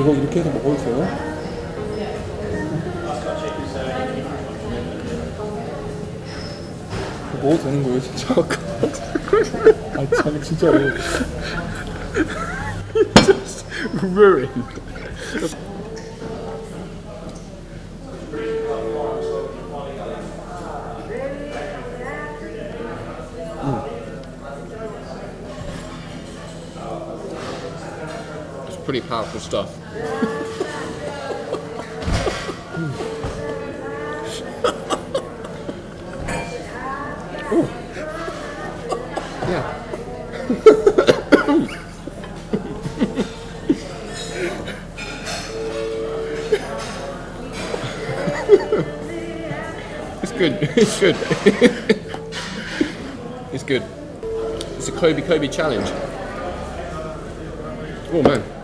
이거 이렇게 해서 먹어도 돼요? 먹어도 되는 거예요 진짜? 아 참, 진짜로. It's pretty powerful stuff. It's good. It's good. it's good. It's a KoB KoB challenge. Oh man.